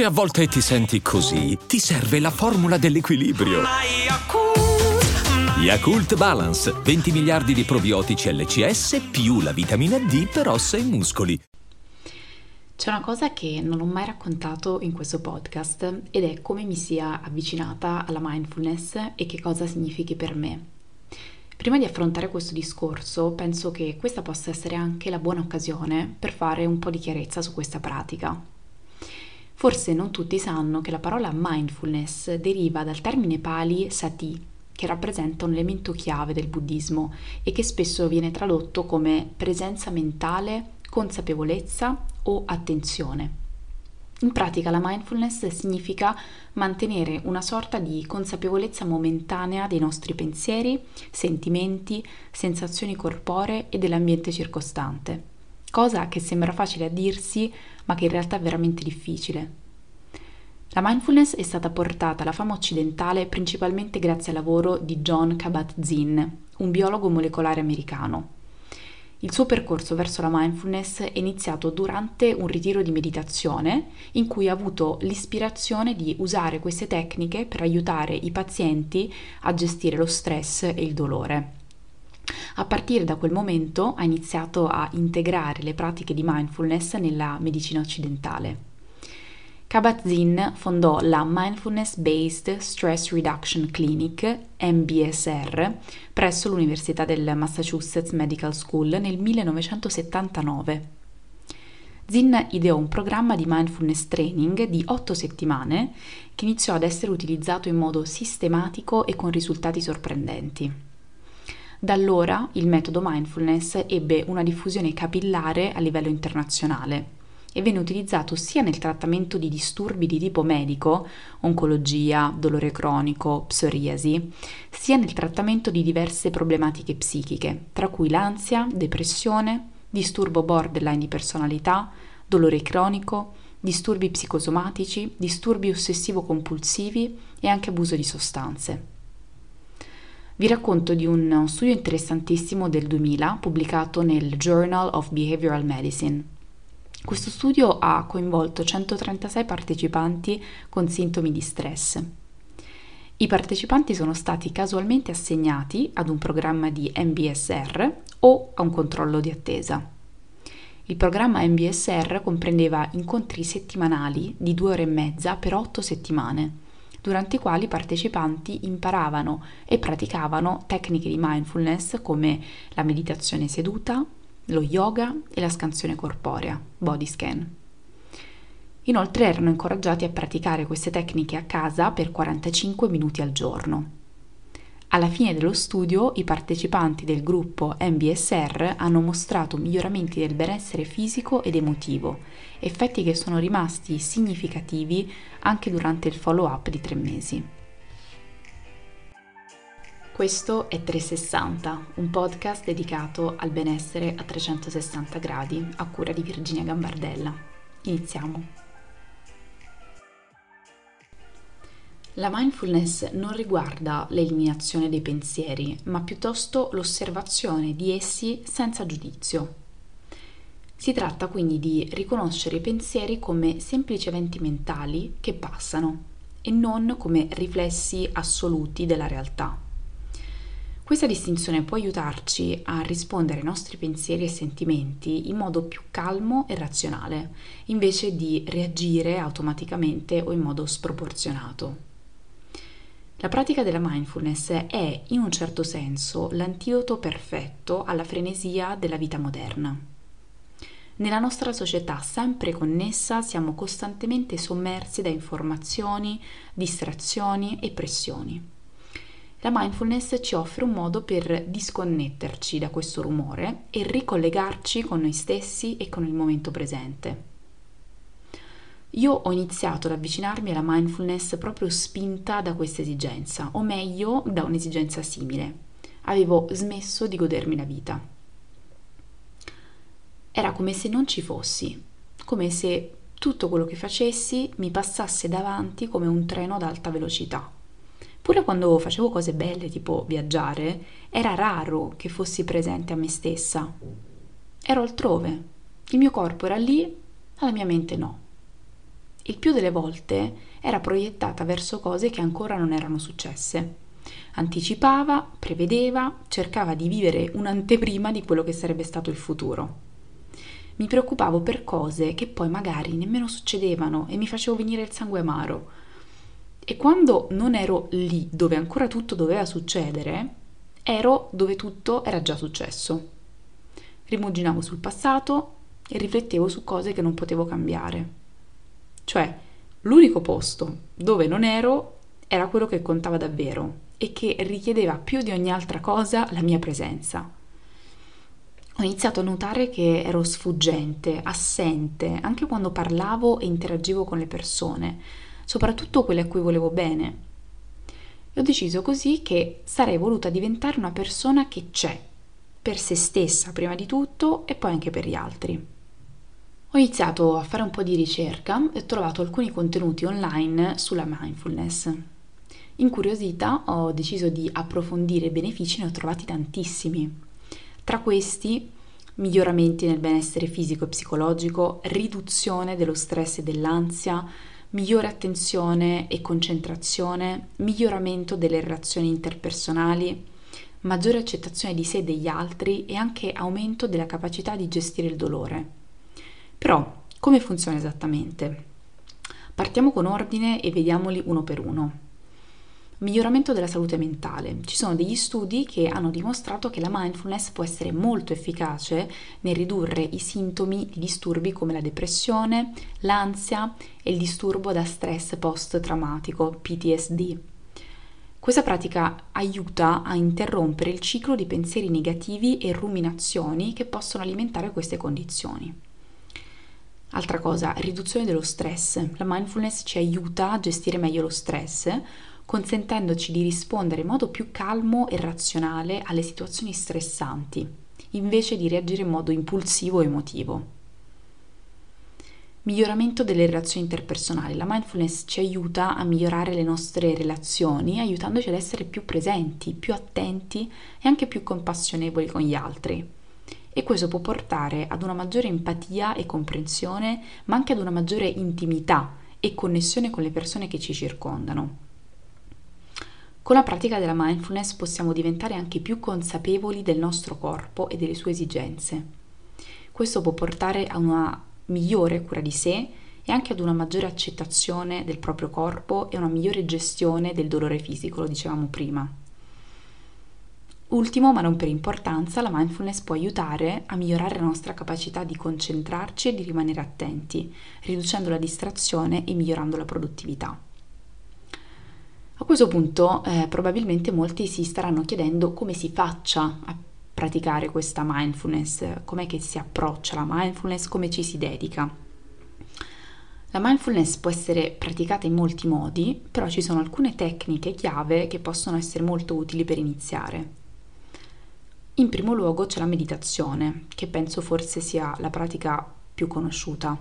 Se a volte ti senti così, ti serve la formula dell'equilibrio. Yakult Balance, 20 miliardi di probiotici LCS più la vitamina D per ossa e muscoli. C'è una cosa che non ho mai raccontato in questo podcast ed è come mi sia avvicinata alla mindfulness e che cosa significhi per me. Prima di affrontare questo discorso, penso che questa possa essere anche la buona occasione per fare un po' di chiarezza su questa pratica. Forse non tutti sanno che la parola mindfulness deriva dal termine pali sati, che rappresenta un elemento chiave del buddismo e che spesso viene tradotto come presenza mentale, consapevolezza o attenzione. In pratica la mindfulness significa mantenere una sorta di consapevolezza momentanea dei nostri pensieri, sentimenti, sensazioni corporee e dell'ambiente circostante, cosa che sembra facile a dirsi ma che in realtà è veramente difficile. La mindfulness è stata portata alla fama occidentale principalmente grazie al lavoro di John Kabat-Zinn, un biologo molecolare americano. Il suo percorso verso la mindfulness è iniziato durante un ritiro di meditazione in cui ha avuto l'ispirazione di usare queste tecniche per aiutare i pazienti a gestire lo stress e il dolore. A partire da quel momento ha iniziato a integrare le pratiche di mindfulness nella medicina occidentale. Kabat-Zinn fondò la Mindfulness Based Stress Reduction Clinic, MBSR, presso l'Università del Massachusetts Medical School nel 1979. Zinn ideò un programma di mindfulness training di otto settimane che iniziò ad essere utilizzato in modo sistematico e con risultati sorprendenti. Da allora il metodo mindfulness ebbe una diffusione capillare a livello internazionale e viene utilizzato sia nel trattamento di disturbi di tipo medico, oncologia, dolore cronico, psoriasi, sia nel trattamento di diverse problematiche psichiche, tra cui l'ansia, depressione, disturbo borderline di personalità, dolore cronico, disturbi psicosomatici, disturbi ossessivo-compulsivi e anche abuso di sostanze. Vi racconto di un studio interessantissimo del 2000 pubblicato nel Journal of Behavioral Medicine questo studio ha coinvolto 136 partecipanti con sintomi di stress. I partecipanti sono stati casualmente assegnati ad un programma di MBSR o a un controllo di attesa. Il programma MBSR comprendeva incontri settimanali di due ore e mezza per otto settimane, durante i quali i partecipanti imparavano e praticavano tecniche di mindfulness come la meditazione seduta, lo yoga e la scansione corporea, body scan. Inoltre erano incoraggiati a praticare queste tecniche a casa per 45 minuti al giorno. Alla fine dello studio i partecipanti del gruppo MBSR hanno mostrato miglioramenti del benessere fisico ed emotivo, effetti che sono rimasti significativi anche durante il follow-up di tre mesi. Questo è 360, un podcast dedicato al benessere a 360 gradi a cura di Virginia Gambardella. Iniziamo. La mindfulness non riguarda l'eliminazione dei pensieri, ma piuttosto l'osservazione di essi senza giudizio. Si tratta quindi di riconoscere i pensieri come semplici eventi mentali che passano e non come riflessi assoluti della realtà. Questa distinzione può aiutarci a rispondere ai nostri pensieri e sentimenti in modo più calmo e razionale, invece di reagire automaticamente o in modo sproporzionato. La pratica della mindfulness è, in un certo senso, l'antidoto perfetto alla frenesia della vita moderna. Nella nostra società sempre connessa siamo costantemente sommersi da informazioni, distrazioni e pressioni. La mindfulness ci offre un modo per disconnetterci da questo rumore e ricollegarci con noi stessi e con il momento presente. Io ho iniziato ad avvicinarmi alla mindfulness proprio spinta da questa esigenza, o meglio, da un'esigenza simile. Avevo smesso di godermi la vita. Era come se non ci fossi, come se tutto quello che facessi mi passasse davanti come un treno ad alta velocità. Pure quando facevo cose belle, tipo viaggiare, era raro che fossi presente a me stessa. Ero altrove. Il mio corpo era lì, ma la mia mente no. Il più delle volte era proiettata verso cose che ancora non erano successe. Anticipava, prevedeva, cercava di vivere un'anteprima di quello che sarebbe stato il futuro. Mi preoccupavo per cose che poi magari nemmeno succedevano e mi facevo venire il sangue amaro. E quando non ero lì dove ancora tutto doveva succedere, ero dove tutto era già successo. Rimuginavo sul passato e riflettevo su cose che non potevo cambiare. Cioè, l'unico posto dove non ero era quello che contava davvero e che richiedeva più di ogni altra cosa la mia presenza. Ho iniziato a notare che ero sfuggente, assente, anche quando parlavo e interagivo con le persone, soprattutto quelle a cui volevo bene. E ho deciso così che sarei voluta diventare una persona che c'è, per se stessa prima di tutto e poi anche per gli altri. Ho iniziato a fare un po' di ricerca e ho trovato alcuni contenuti online sulla mindfulness. Incuriosita ho deciso di approfondire i benefici, ne ho trovati tantissimi. Tra questi miglioramenti nel benessere fisico e psicologico, riduzione dello stress e dell'ansia, migliore attenzione e concentrazione, miglioramento delle relazioni interpersonali, maggiore accettazione di sé e degli altri e anche aumento della capacità di gestire il dolore. Però, come funziona esattamente? Partiamo con ordine e vediamoli uno per uno. Miglioramento della salute mentale. Ci sono degli studi che hanno dimostrato che la mindfulness può essere molto efficace nel ridurre i sintomi di disturbi come la depressione, l'ansia e il disturbo da stress post-traumatico, PTSD. Questa pratica aiuta a interrompere il ciclo di pensieri negativi e ruminazioni che possono alimentare queste condizioni. Altra cosa, riduzione dello stress. La mindfulness ci aiuta a gestire meglio lo stress, consentendoci di rispondere in modo più calmo e razionale alle situazioni stressanti, invece di reagire in modo impulsivo o emotivo. Miglioramento delle relazioni interpersonali. La mindfulness ci aiuta a migliorare le nostre relazioni, aiutandoci ad essere più presenti, più attenti e anche più compassionevoli con gli altri. E questo può portare ad una maggiore empatia e comprensione, ma anche ad una maggiore intimità e connessione con le persone che ci circondano. Con la pratica della mindfulness possiamo diventare anche più consapevoli del nostro corpo e delle sue esigenze. Questo può portare a una migliore cura di sé e anche ad una maggiore accettazione del proprio corpo e una migliore gestione del dolore fisico, lo dicevamo prima. Ultimo, ma non per importanza, la mindfulness può aiutare a migliorare la nostra capacità di concentrarci e di rimanere attenti, riducendo la distrazione e migliorando la produttività. A questo punto eh, probabilmente molti si staranno chiedendo come si faccia a praticare questa mindfulness, com'è che si approccia la mindfulness, come ci si dedica. La mindfulness può essere praticata in molti modi, però ci sono alcune tecniche chiave che possono essere molto utili per iniziare. In primo luogo c'è la meditazione, che penso forse sia la pratica più conosciuta.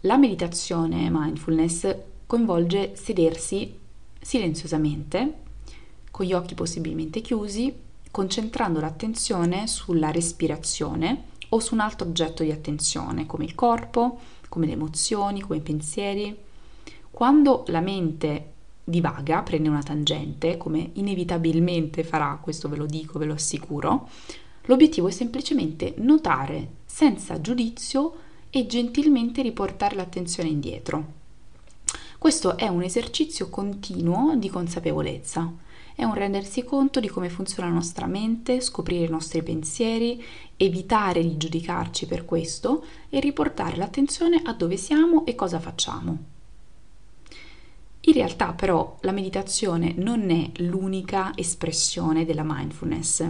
La meditazione mindfulness coinvolge sedersi silenziosamente, con gli occhi possibilmente chiusi, concentrando l'attenzione sulla respirazione o su un altro oggetto di attenzione, come il corpo, come le emozioni, come i pensieri. Quando la mente divaga, prende una tangente, come inevitabilmente farà, questo ve lo dico, ve lo assicuro, l'obiettivo è semplicemente notare senza giudizio e gentilmente riportare l'attenzione indietro. Questo è un esercizio continuo di consapevolezza, è un rendersi conto di come funziona la nostra mente, scoprire i nostri pensieri, evitare di giudicarci per questo e riportare l'attenzione a dove siamo e cosa facciamo. In realtà però la meditazione non è l'unica espressione della mindfulness.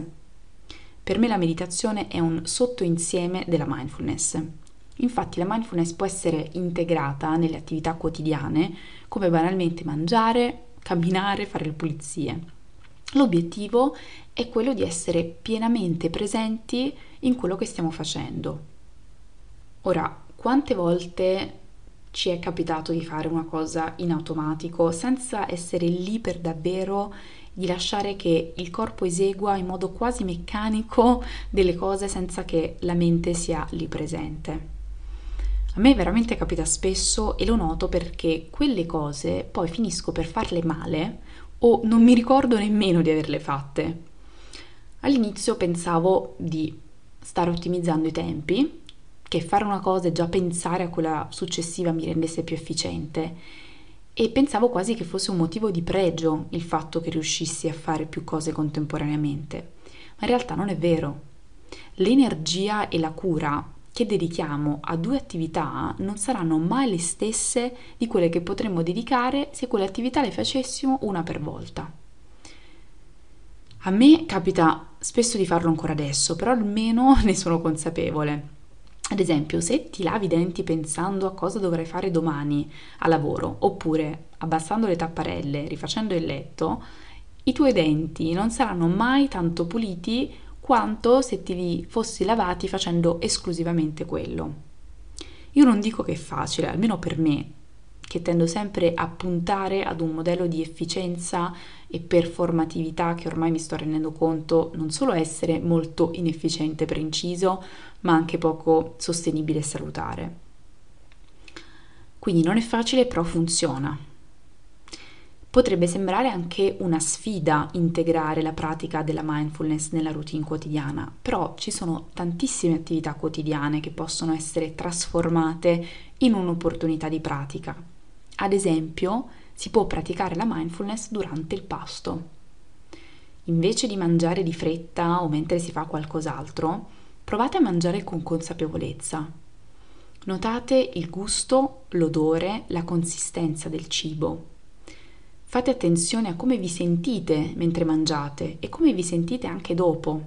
Per me la meditazione è un sottoinsieme della mindfulness. Infatti la mindfulness può essere integrata nelle attività quotidiane come banalmente mangiare, camminare, fare le pulizie. L'obiettivo è quello di essere pienamente presenti in quello che stiamo facendo. Ora, quante volte ci è capitato di fare una cosa in automatico senza essere lì per davvero di lasciare che il corpo esegua in modo quasi meccanico delle cose senza che la mente sia lì presente. A me veramente capita spesso e lo noto perché quelle cose poi finisco per farle male o non mi ricordo nemmeno di averle fatte. All'inizio pensavo di stare ottimizzando i tempi, che fare una cosa e già pensare a quella successiva mi rendesse più efficiente e pensavo quasi che fosse un motivo di pregio il fatto che riuscissi a fare più cose contemporaneamente, ma in realtà non è vero. L'energia e la cura che dedichiamo a due attività non saranno mai le stesse di quelle che potremmo dedicare se quelle attività le facessimo una per volta. A me capita spesso di farlo ancora adesso, però almeno ne sono consapevole. Ad esempio, se ti lavi i denti pensando a cosa dovrai fare domani a lavoro, oppure abbassando le tapparelle, rifacendo il letto, i tuoi denti non saranno mai tanto puliti quanto se ti li fossi lavati facendo esclusivamente quello. Io non dico che è facile, almeno per me, che tendo sempre a puntare ad un modello di efficienza e performatività che ormai mi sto rendendo conto non solo essere molto inefficiente per inciso, ma anche poco sostenibile e salutare. Quindi non è facile, però funziona. Potrebbe sembrare anche una sfida integrare la pratica della mindfulness nella routine quotidiana, però ci sono tantissime attività quotidiane che possono essere trasformate in un'opportunità di pratica. Ad esempio, si può praticare la mindfulness durante il pasto. Invece di mangiare di fretta o mentre si fa qualcos'altro, provate a mangiare con consapevolezza. Notate il gusto, l'odore, la consistenza del cibo Fate attenzione a come vi sentite mentre mangiate e come vi sentite anche dopo.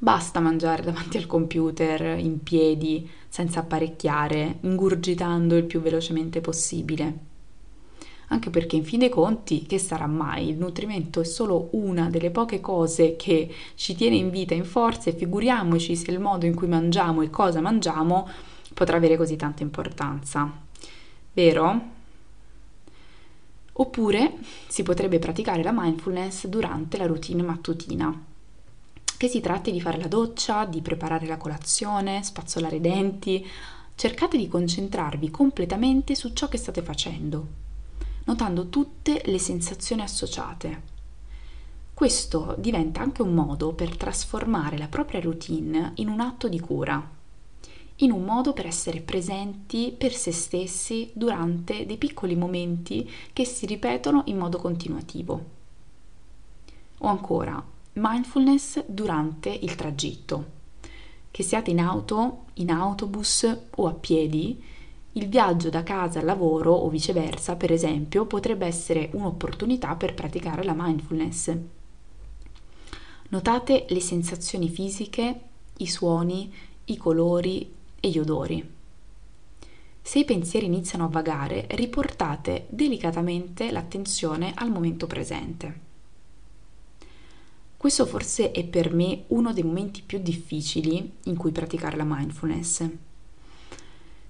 Basta mangiare davanti al computer, in piedi, senza apparecchiare, ingurgitando il più velocemente possibile. Anche perché in fin dei conti, che sarà mai? Il nutrimento è solo una delle poche cose che ci tiene in vita, in forza e figuriamoci se il modo in cui mangiamo e cosa mangiamo potrà avere così tanta importanza. Vero? Oppure si potrebbe praticare la mindfulness durante la routine mattutina, che si tratti di fare la doccia, di preparare la colazione, spazzolare i denti. Cercate di concentrarvi completamente su ciò che state facendo, notando tutte le sensazioni associate. Questo diventa anche un modo per trasformare la propria routine in un atto di cura in un modo per essere presenti per se stessi durante dei piccoli momenti che si ripetono in modo continuativo. O ancora, mindfulness durante il tragitto. Che siate in auto, in autobus o a piedi, il viaggio da casa al lavoro o viceversa, per esempio, potrebbe essere un'opportunità per praticare la mindfulness. Notate le sensazioni fisiche, i suoni, i colori, e gli odori. Se i pensieri iniziano a vagare, riportate delicatamente l'attenzione al momento presente. Questo forse è per me uno dei momenti più difficili in cui praticare la mindfulness.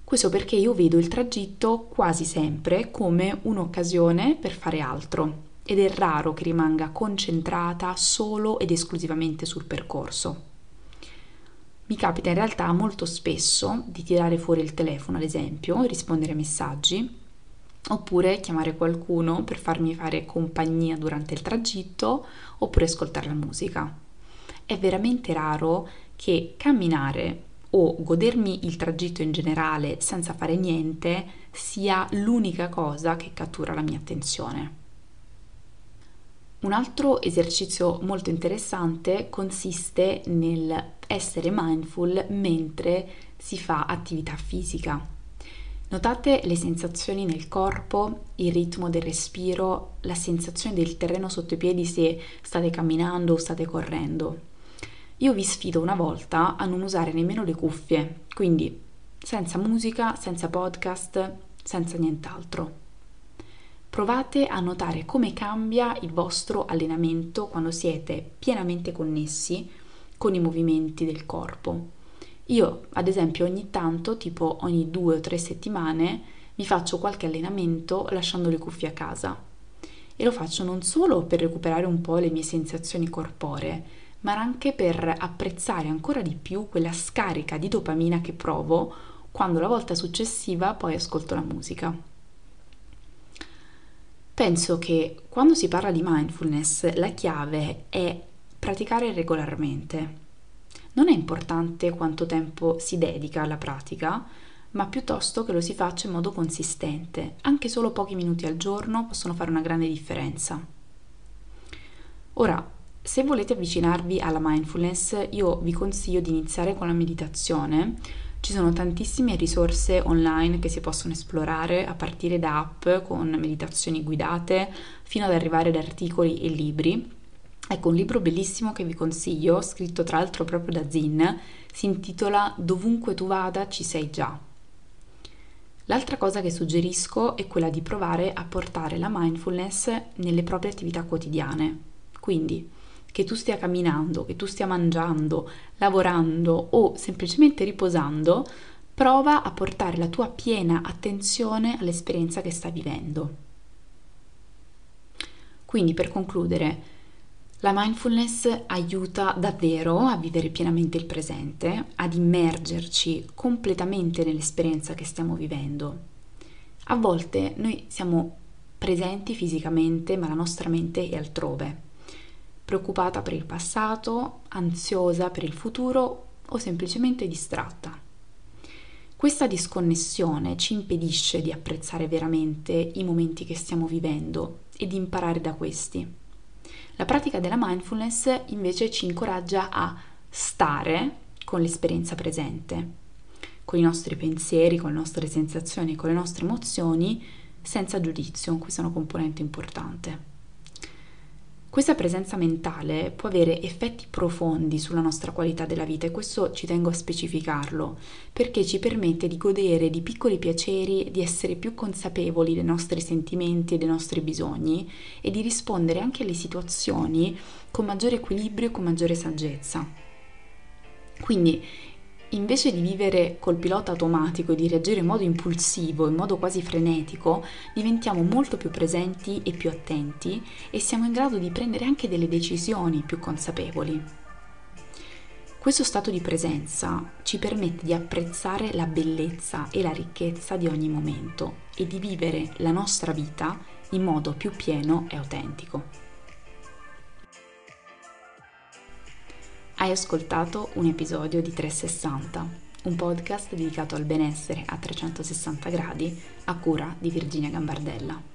Questo perché io vedo il tragitto quasi sempre come un'occasione per fare altro ed è raro che rimanga concentrata solo ed esclusivamente sul percorso. Mi capita in realtà molto spesso di tirare fuori il telefono, ad esempio, rispondere ai messaggi, oppure chiamare qualcuno per farmi fare compagnia durante il tragitto, oppure ascoltare la musica. È veramente raro che camminare o godermi il tragitto in generale senza fare niente sia l'unica cosa che cattura la mia attenzione. Un altro esercizio molto interessante consiste nel essere mindful mentre si fa attività fisica. Notate le sensazioni nel corpo, il ritmo del respiro, la sensazione del terreno sotto i piedi se state camminando o state correndo. Io vi sfido una volta a non usare nemmeno le cuffie, quindi senza musica, senza podcast, senza nient'altro. Provate a notare come cambia il vostro allenamento quando siete pienamente connessi con i movimenti del corpo. Io, ad esempio, ogni tanto, tipo ogni due o tre settimane, mi faccio qualche allenamento lasciando le cuffie a casa. E lo faccio non solo per recuperare un po' le mie sensazioni corporee, ma anche per apprezzare ancora di più quella scarica di dopamina che provo quando la volta successiva poi ascolto la musica. Penso che quando si parla di mindfulness la chiave è praticare regolarmente. Non è importante quanto tempo si dedica alla pratica, ma piuttosto che lo si faccia in modo consistente. Anche solo pochi minuti al giorno possono fare una grande differenza. Ora, se volete avvicinarvi alla mindfulness, io vi consiglio di iniziare con la meditazione. Ci sono tantissime risorse online che si possono esplorare a partire da app con meditazioni guidate fino ad arrivare ad articoli e libri. Ecco, un libro bellissimo che vi consiglio, scritto tra l'altro proprio da Zin, si intitola Dovunque tu vada ci sei già. L'altra cosa che suggerisco è quella di provare a portare la mindfulness nelle proprie attività quotidiane. Quindi, che tu stia camminando, che tu stia mangiando, lavorando o semplicemente riposando, prova a portare la tua piena attenzione all'esperienza che stai vivendo. Quindi per concludere, la mindfulness aiuta davvero a vivere pienamente il presente, ad immergerci completamente nell'esperienza che stiamo vivendo. A volte noi siamo presenti fisicamente, ma la nostra mente è altrove preoccupata per il passato, ansiosa per il futuro o semplicemente distratta. Questa disconnessione ci impedisce di apprezzare veramente i momenti che stiamo vivendo e di imparare da questi. La pratica della mindfulness invece ci incoraggia a stare con l'esperienza presente, con i nostri pensieri, con le nostre sensazioni, con le nostre emozioni, senza giudizio, questa è una componente importante. Questa presenza mentale può avere effetti profondi sulla nostra qualità della vita e questo ci tengo a specificarlo perché ci permette di godere di piccoli piaceri, di essere più consapevoli dei nostri sentimenti e dei nostri bisogni e di rispondere anche alle situazioni con maggiore equilibrio e con maggiore saggezza. Quindi invece di vivere col pilota automatico e di reagire in modo impulsivo, in modo quasi frenetico, diventiamo molto più presenti e più attenti e siamo in grado di prendere anche delle decisioni più consapevoli. Questo stato di presenza ci permette di apprezzare la bellezza e la ricchezza di ogni momento e di vivere la nostra vita in modo più pieno e autentico. Hai ascoltato un episodio di 360, un podcast dedicato al benessere a 360 gradi a cura di Virginia Gambardella.